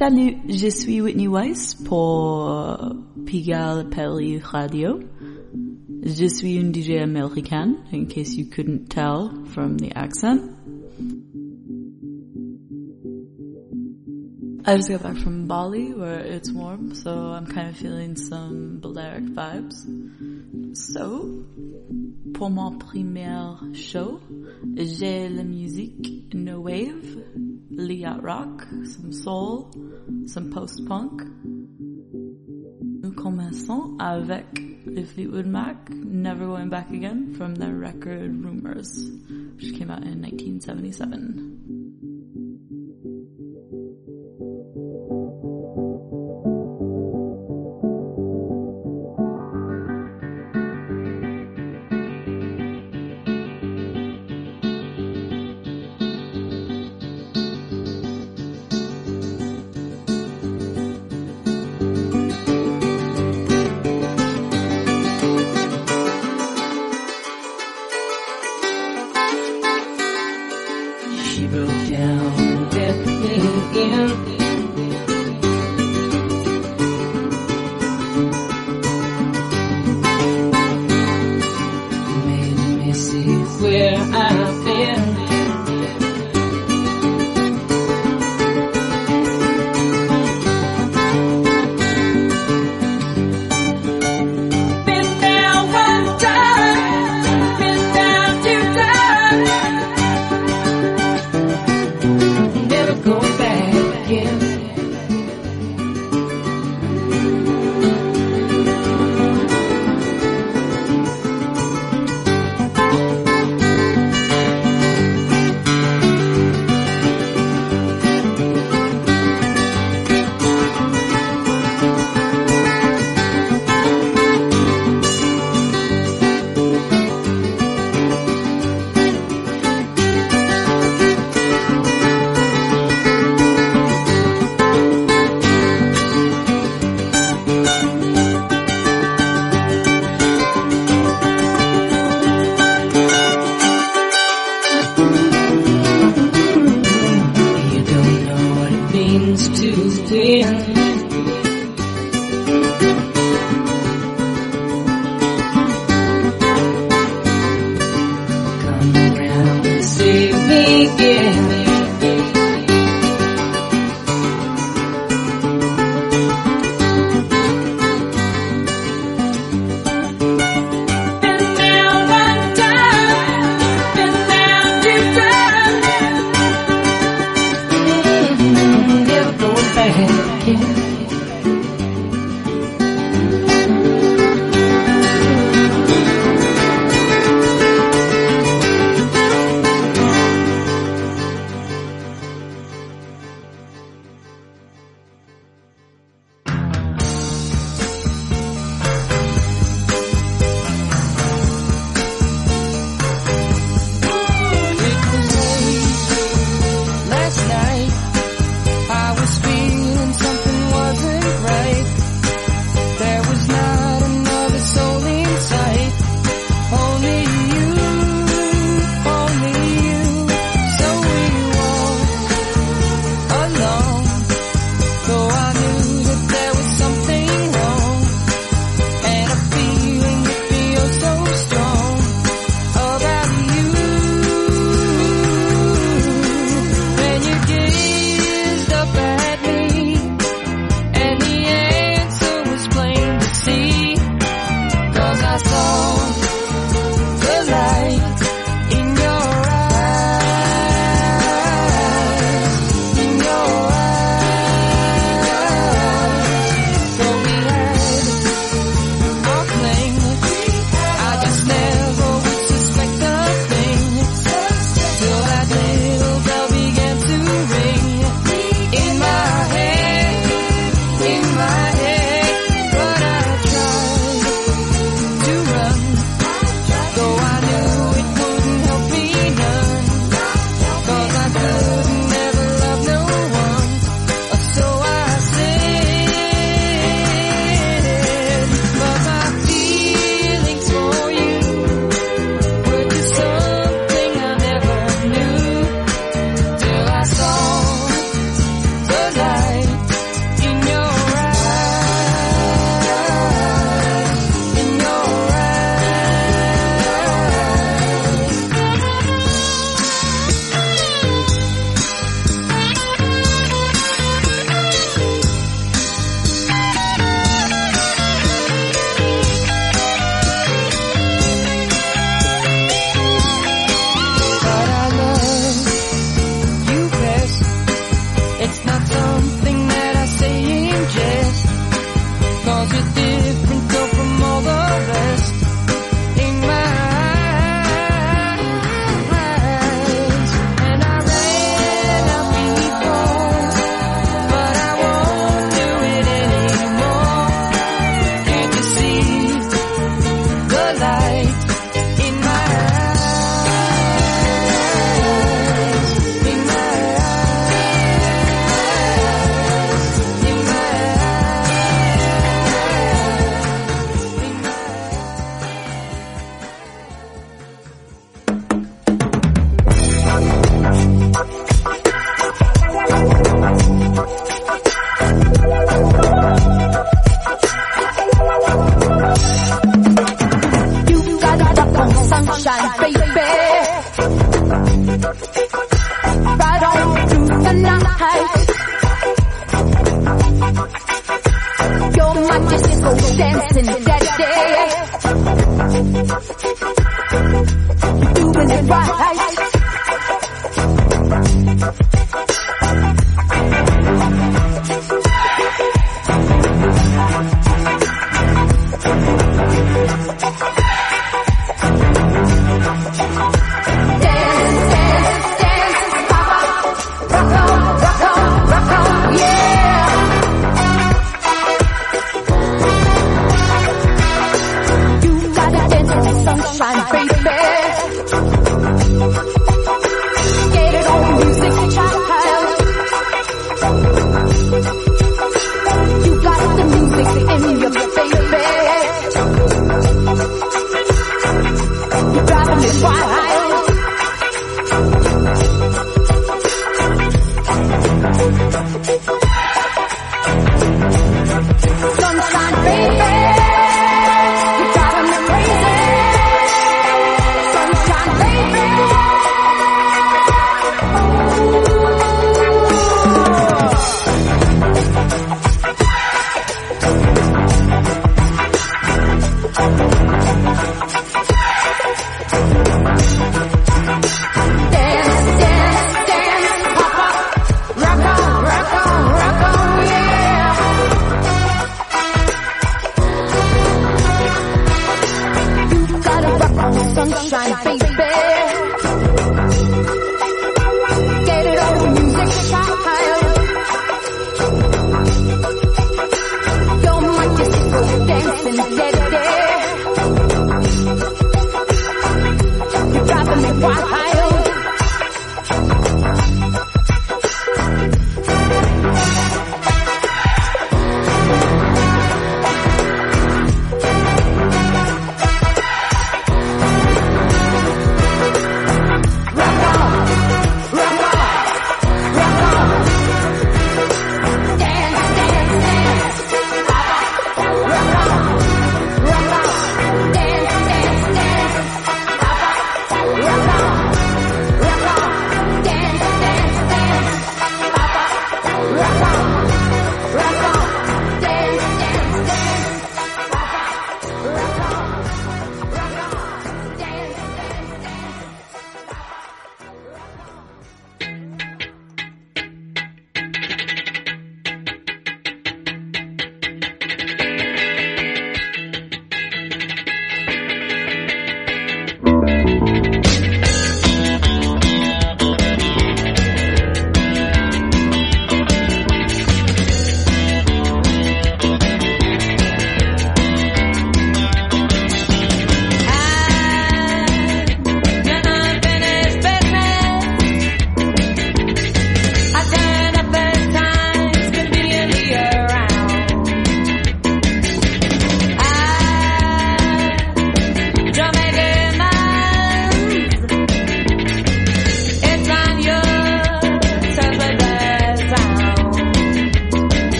Salut, je suis Whitney Weiss pour euh, Pigalle Paris Radio. Je suis une DJ américaine, in case you couldn't tell from the accent. I just got back from Bali where it's warm, so I'm kind of feeling some Balearic vibes. So, pour mon premier show, j'ai la musique No Wave, le rock, some soul, some post-punk. Nous commençons avec the Fleetwood Mac, Never Going Back Again, from their record Rumours, which came out in 1977.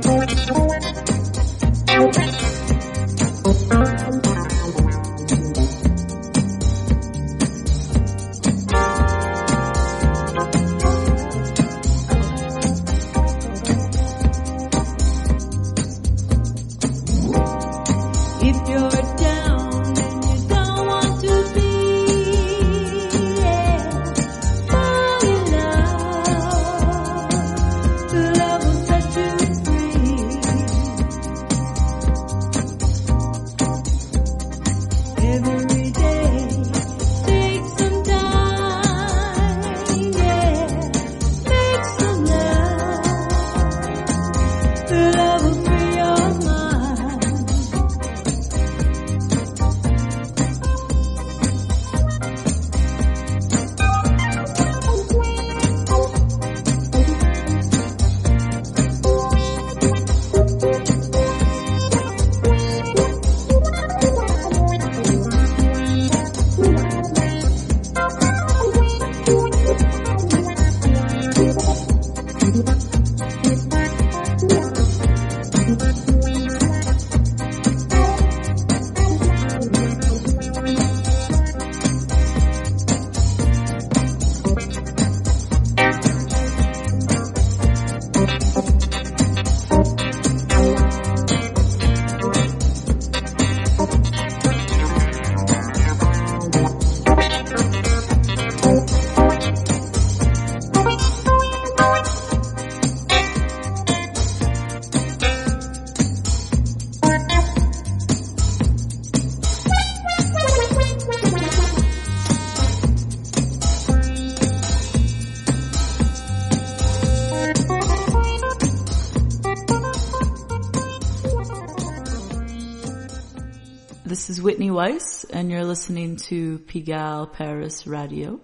Thank you. Is Whitney Weiss, and you're listening to Pigalle Paris Radio.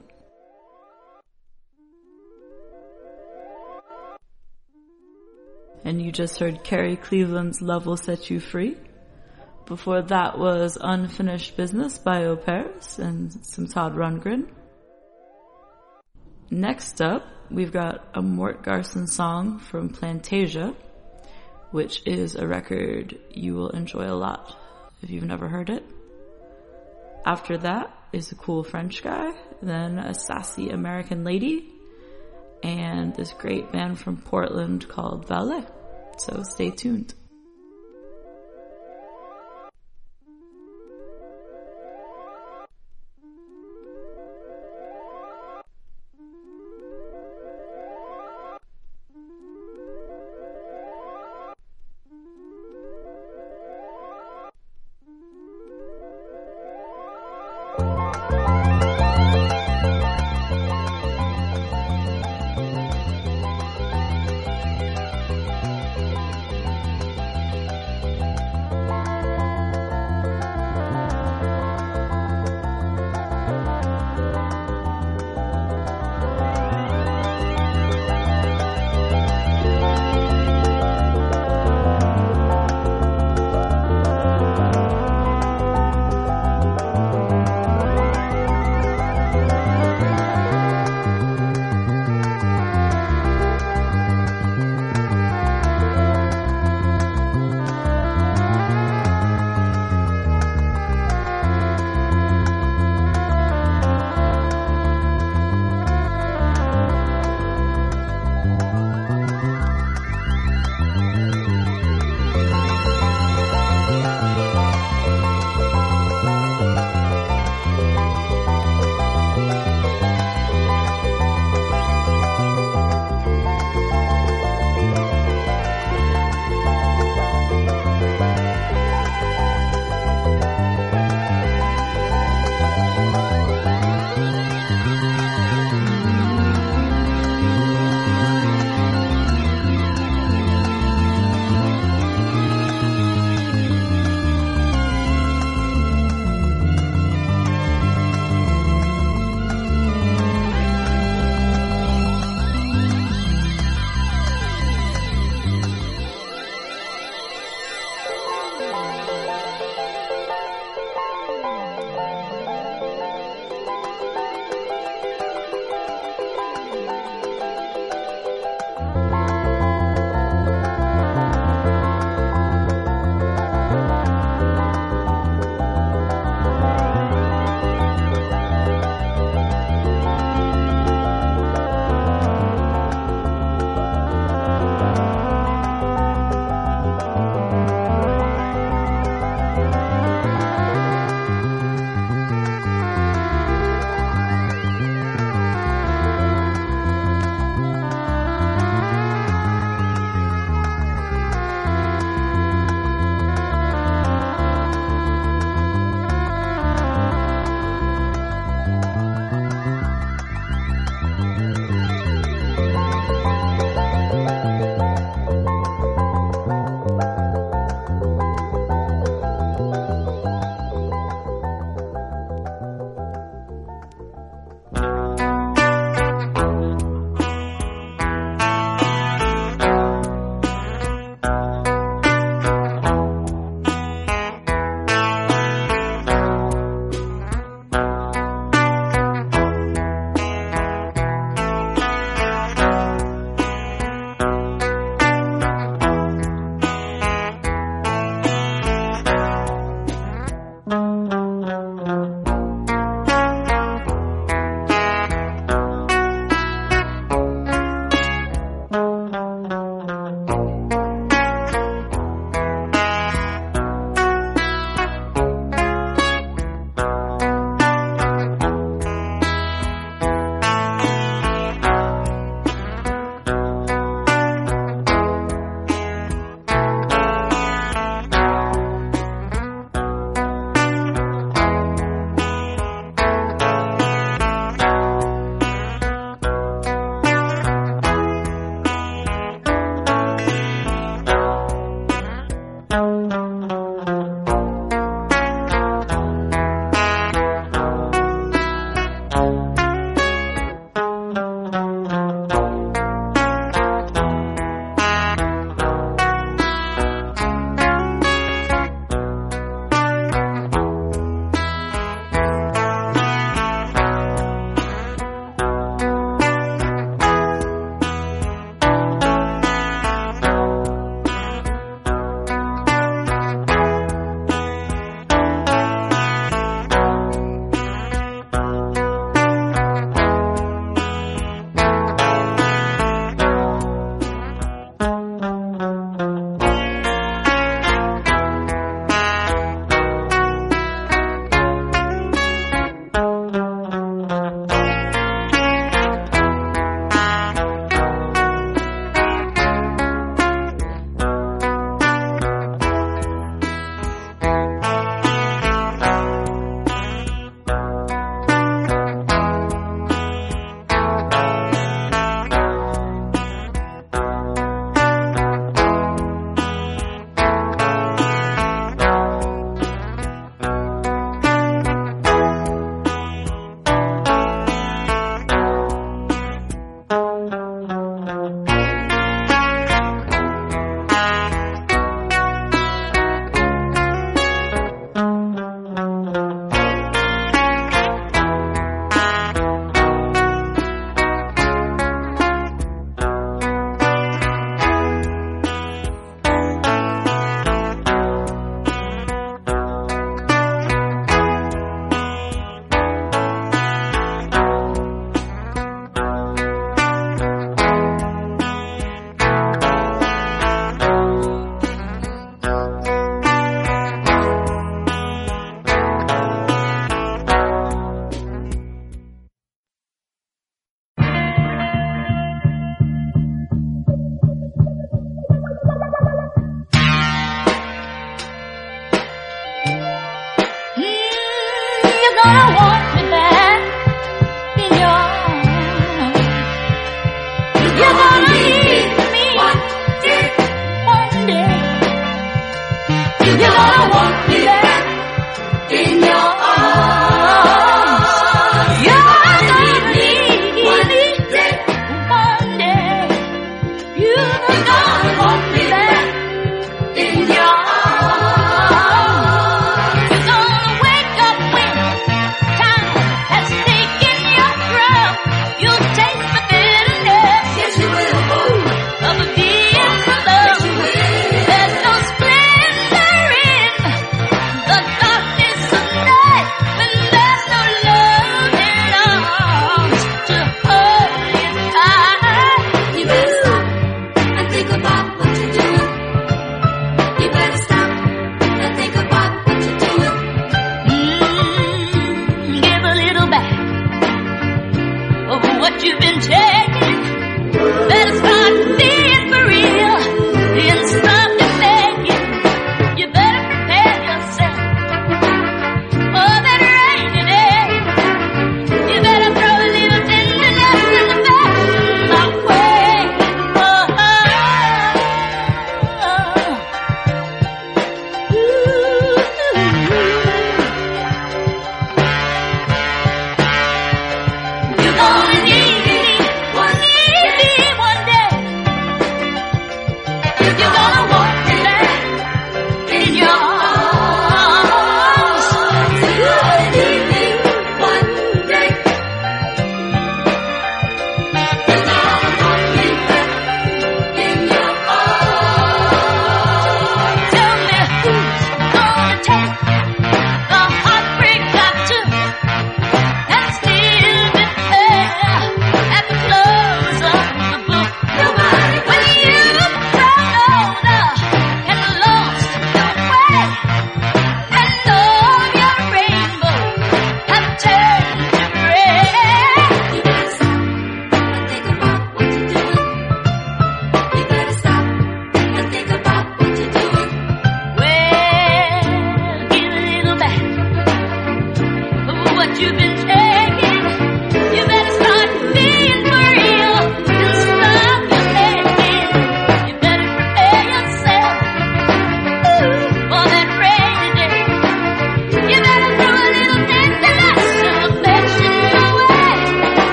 And you just heard Carrie Cleveland's Love Will Set You Free. Before that was Unfinished Business by Au Pairs and some Todd Rundgren. Next up, we've got a Mort Garson song from Plantasia, which is a record you will enjoy a lot if you've never heard it. After that is a cool French guy, then a sassy American lady, and this great band from Portland called Valet. So stay tuned.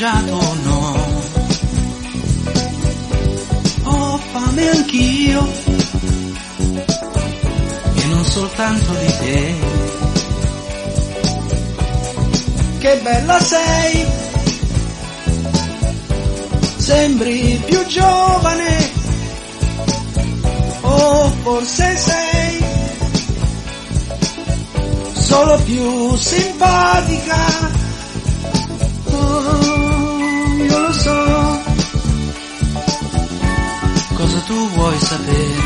Mangiato o no? Ho fame anch'io, e non soltanto di te. Che bella sei, sembri più giovane, o forse sei solo più simpatica. Tu vuoi sapere?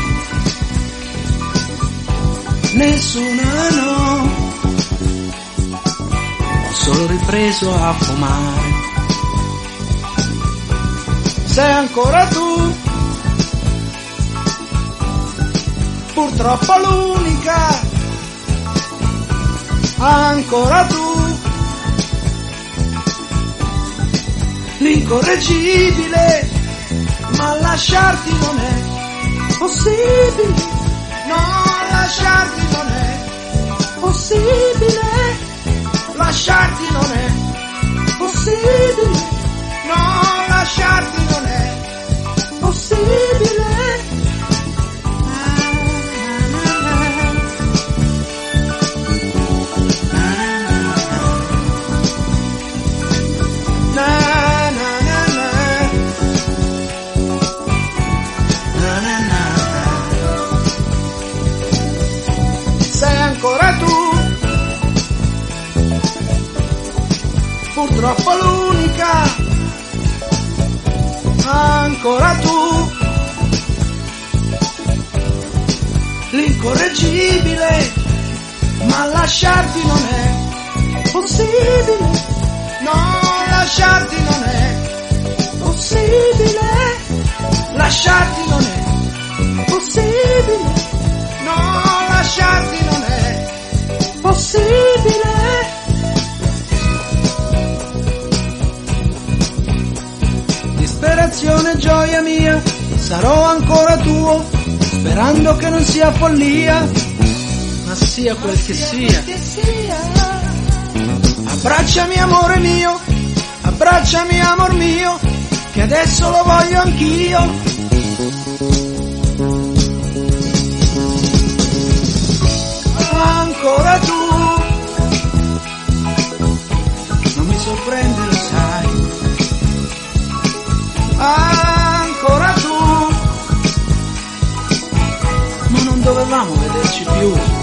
Nessuna no. Ho solo ripreso a fumare. Sei ancora tu. Purtroppo l'unica ancora tu, l'incorreggibile, lasciarti non è possibile, no, lasciarti non è possibile, lasciarti non è possibile, no, lasciarti non è possibile. L'incorreggibile, ma lasciarti non è possibile. No, lasciarti non è possibile. Lasciarti non è possibile. No, lasciarti non è possibile. Disperazione, gioia mia, sarò ancora tuo, sperando che non sia follia, ma sia quel che sia. Abbracciami amore mio, abbracciami amor mio, che adesso lo voglio anch'io. Vederci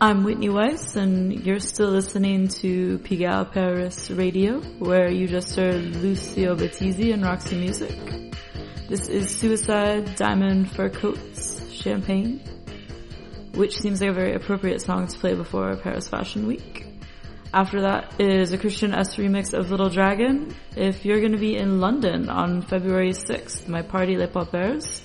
I'm Whitney Weiss, and you're still listening to Pigalle Paris Radio, where you just heard Lucio Battisti and Roxy Music. This is Suicide, Diamond Fur Coats, Champagne, which seems like a very appropriate song to play before Paris Fashion Week. After that is a Christian S remix of Little Dragon. If you're going to be in London on February 6th, my party Les Poppers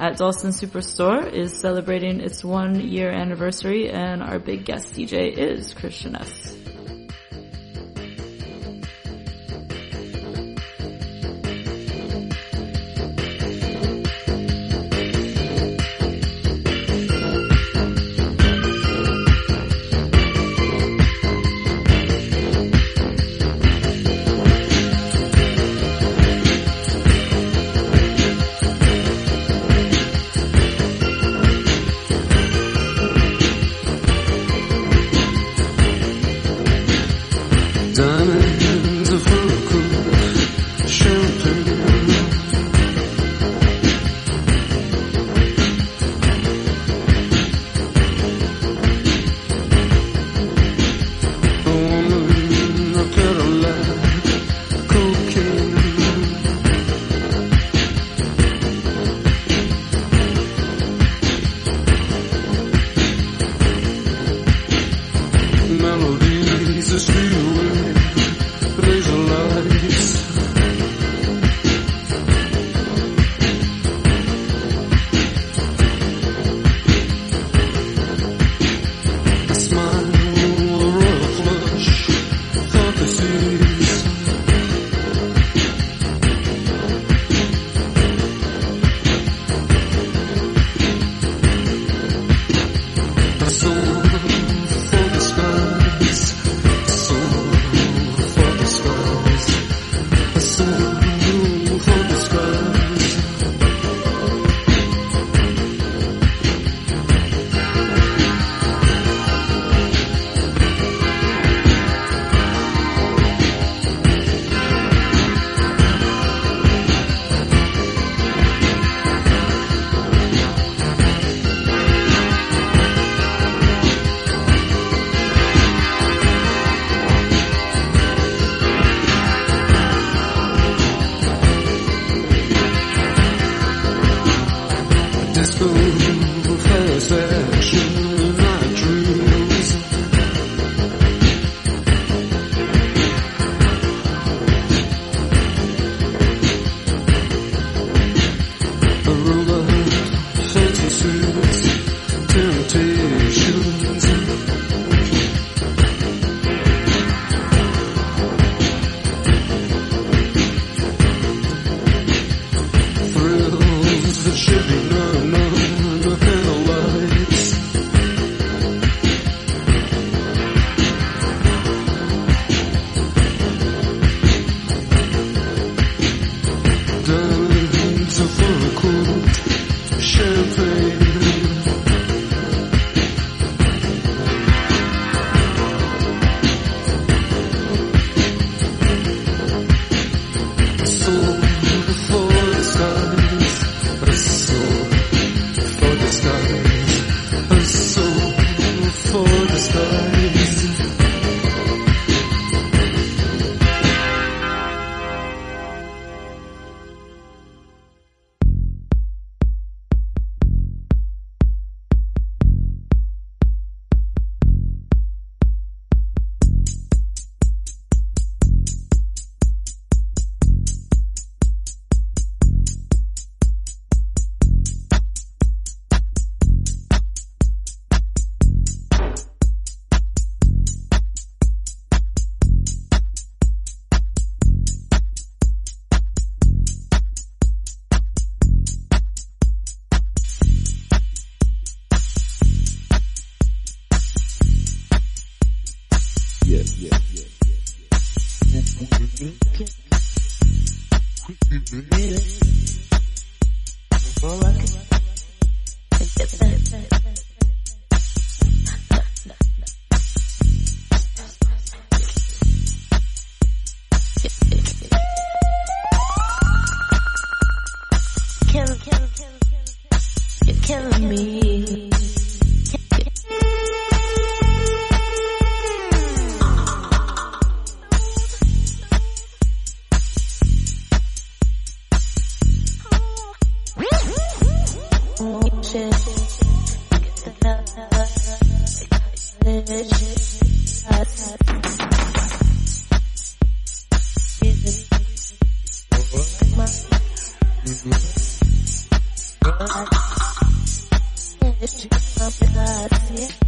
at Dalston Superstore is celebrating its one year anniversary and our big guest DJ is Christian S. Gracias.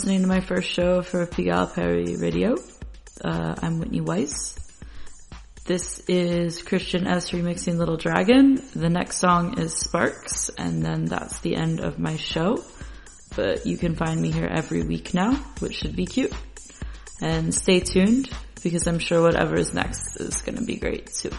Listening to my first show for Pigalle Paris Radio. Uh, I'm Whitney Weiss. This is Christian S remixing Little Dragon. The next song is Sparks, and then that's the end of my show. But you can find me here every week now, which should be cute. And stay tuned, because I'm sure whatever is next is gonna be great too.